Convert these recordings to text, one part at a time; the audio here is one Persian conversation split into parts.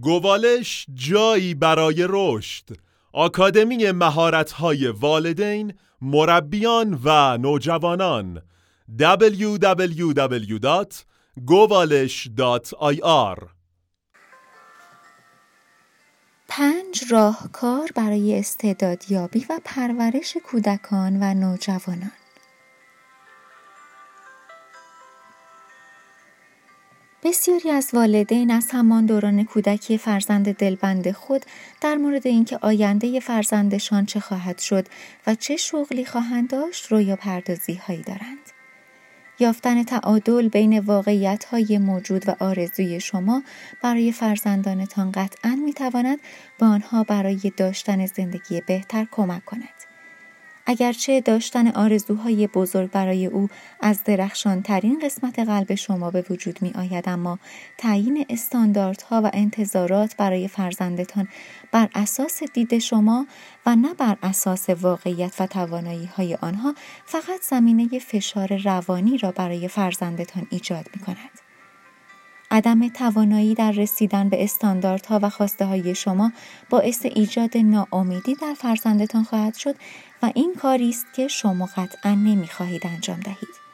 گوالش جایی برای رشد. آکادمی مهارت‌های والدین، مربیان و نوجوانان. www.govalish.ir پنج راهکار برای استعدادیابی و پرورش کودکان و نوجوانان. بسیاری از والدین از همان دوران کودکی فرزند دلبند خود در مورد اینکه آینده فرزندشان چه خواهد شد و چه شغلی خواهند داشت رویا پردازی هایی دارند. یافتن تعادل بین واقعیت های موجود و آرزوی شما برای فرزندانتان قطعا می تواند به آنها برای داشتن زندگی بهتر کمک کند. اگرچه داشتن آرزوهای بزرگ برای او از درخشان ترین قسمت قلب شما به وجود می آید اما تعیین استانداردها و انتظارات برای فرزندتان بر اساس دید شما و نه بر اساس واقعیت و توانایی های آنها فقط زمینه فشار روانی را برای فرزندتان ایجاد می کند. عدم توانایی در رسیدن به استانداردها و خواسته های شما باعث ایجاد ناامیدی در فرزندتان خواهد شد و این کاری است که شما قطعا نمی‌خواهید انجام دهید.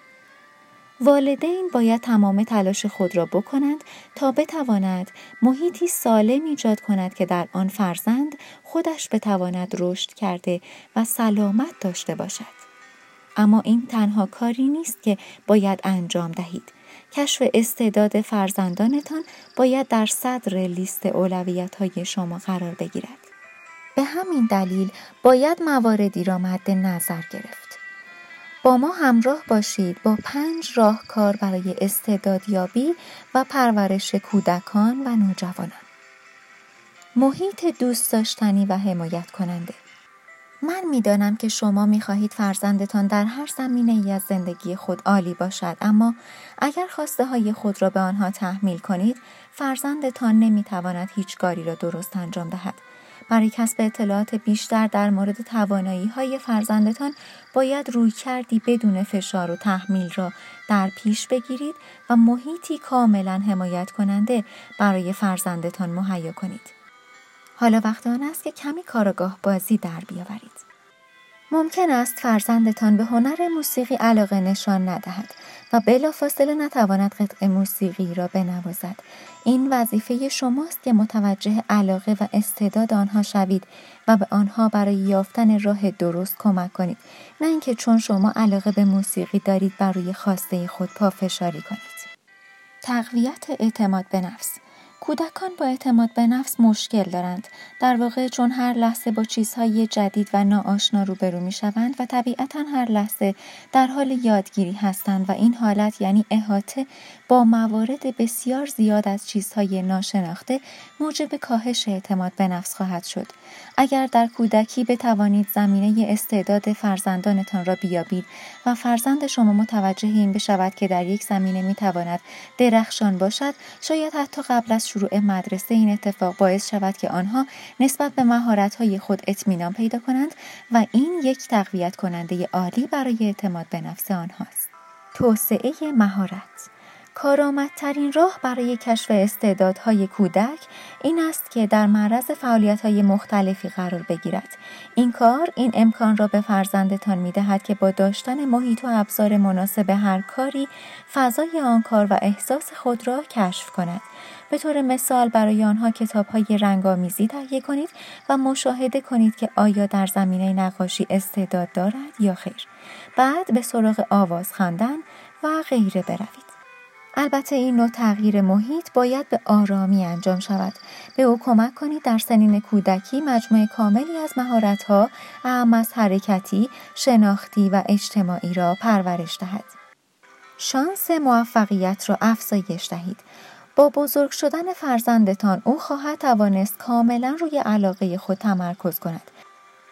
والدین باید تمام تلاش خود را بکنند تا بتواند محیطی سالم ایجاد کند که در آن فرزند خودش بتواند رشد کرده و سلامت داشته باشد. اما این تنها کاری نیست که باید انجام دهید. کشف استعداد فرزندانتان باید در صدر لیست اولویت های شما قرار بگیرد. به همین دلیل باید مواردی را مد نظر گرفت. با ما همراه باشید با پنج راهکار برای استعدادیابی و پرورش کودکان و نوجوانان. محیط دوست داشتنی و حمایت کننده من می‌دانم که شما می خواهید فرزندتان در هر زمینه ای از زندگی خود عالی باشد اما اگر خواسته های خود را به آنها تحمیل کنید فرزندتان نمی تواند هیچ کاری را درست انجام دهد برای کسب اطلاعات بیشتر در مورد توانایی های فرزندتان باید روی کردی بدون فشار و تحمیل را در پیش بگیرید و محیطی کاملا حمایت کننده برای فرزندتان مهیا کنید. حالا وقت آن است که کمی کارگاه بازی در بیاورید. ممکن است فرزندتان به هنر موسیقی علاقه نشان ندهد و بلافاصله نتواند قطع موسیقی را بنوازد. این وظیفه شماست که متوجه علاقه و استعداد آنها شوید و به آنها برای یافتن راه درست کمک کنید نه اینکه چون شما علاقه به موسیقی دارید بر روی خواسته خود پافشاری کنید. تقویت اعتماد به نفس کودکان با اعتماد به نفس مشکل دارند. در واقع چون هر لحظه با چیزهای جدید و ناآشنا روبرو می شوند و طبیعتا هر لحظه در حال یادگیری هستند و این حالت یعنی احاطه با موارد بسیار زیاد از چیزهای ناشناخته موجب کاهش اعتماد به نفس خواهد شد. اگر در کودکی بتوانید زمینه استعداد فرزندانتان را بیابید و فرزند شما متوجه این بشود که در یک زمینه می تواند درخشان باشد شاید حتی قبل از شروع مدرسه این اتفاق باعث شود که آنها نسبت به مهارت‌های خود اطمینان پیدا کنند و این یک تقویت کننده عالی برای اعتماد به نفس آنهاست. توسعه مهارت کارآمدترین راه برای کشف استعدادهای کودک این است که در معرض فعالیت‌های مختلفی قرار بگیرد. این کار این امکان را به فرزندتان می‌دهد که با داشتن محیط و ابزار مناسب هر کاری فضای آن کار و احساس خود را کشف کند. به طور مثال برای آنها کتاب های تهیه کنید و مشاهده کنید که آیا در زمینه نقاشی استعداد دارد یا خیر. بعد به سراغ آواز خواندن و غیره بروید. البته این نوع تغییر محیط باید به آرامی انجام شود. به او کمک کنید در سنین کودکی مجموعه کاملی از مهارت‌ها اهم از حرکتی، شناختی و اجتماعی را پرورش دهد. شانس موفقیت را افزایش دهید. با بزرگ شدن فرزندتان او خواهد توانست کاملا روی علاقه خود تمرکز کند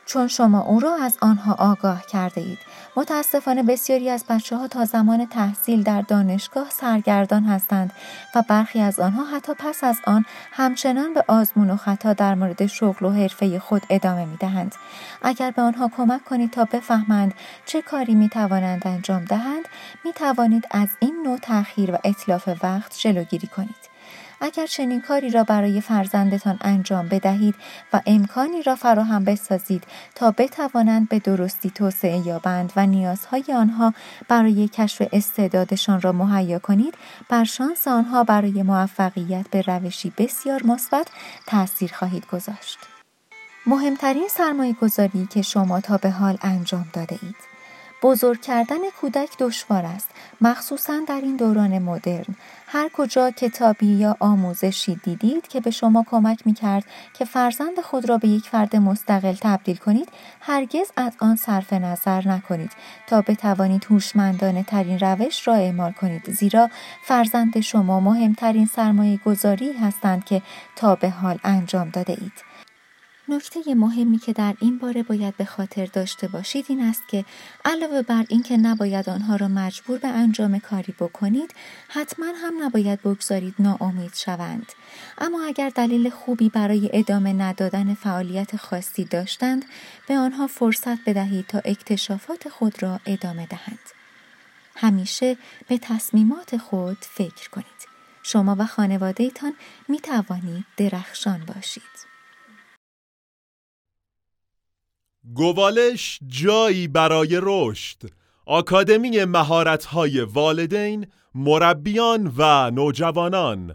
چون شما او را از آنها آگاه کرده اید. متاسفانه بسیاری از بچه ها تا زمان تحصیل در دانشگاه سرگردان هستند و برخی از آنها حتی پس از آن همچنان به آزمون و خطا در مورد شغل و حرفه خود ادامه می دهند. اگر به آنها کمک کنید تا بفهمند چه کاری می توانند انجام دهند می توانید از این نوع تأخیر و اطلاف وقت جلوگیری کنید. اگر چنین کاری را برای فرزندتان انجام بدهید و امکانی را فراهم بسازید تا بتوانند به درستی توسعه یابند و نیازهای آنها برای کشف استعدادشان را مهیا کنید بر شانس آنها برای موفقیت به روشی بسیار مثبت تاثیر خواهید گذاشت. مهمترین سرمایه گذاری که شما تا به حال انجام داده اید. بزرگ کردن کودک دشوار است مخصوصا در این دوران مدرن. هر کجا کتابی یا آموزشی دیدید که به شما کمک می کرد که فرزند خود را به یک فرد مستقل تبدیل کنید هرگز از آن صرف نظر نکنید. تا بتوانید هوشمندانه ترین روش را اعمال کنید. زیرا فرزند شما مهمترین سرمایه گذاری هستند که تا به حال انجام داده اید. نکته مهمی که در این باره باید به خاطر داشته باشید این است که علاوه بر اینکه نباید آنها را مجبور به انجام کاری بکنید حتما هم نباید بگذارید ناامید شوند. اما اگر دلیل خوبی برای ادامه ندادن فعالیت خاصی داشتند به آنها فرصت بدهید تا اکتشافات خود را ادامه دهند. همیشه به تصمیمات خود فکر کنید. شما و خانوادهتان می توانید درخشان باشید. گوالش جایی برای رشد. آکادمی مهارت‌های والدین، مربیان و نوجوانان.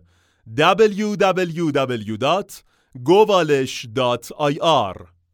www.govalish.ir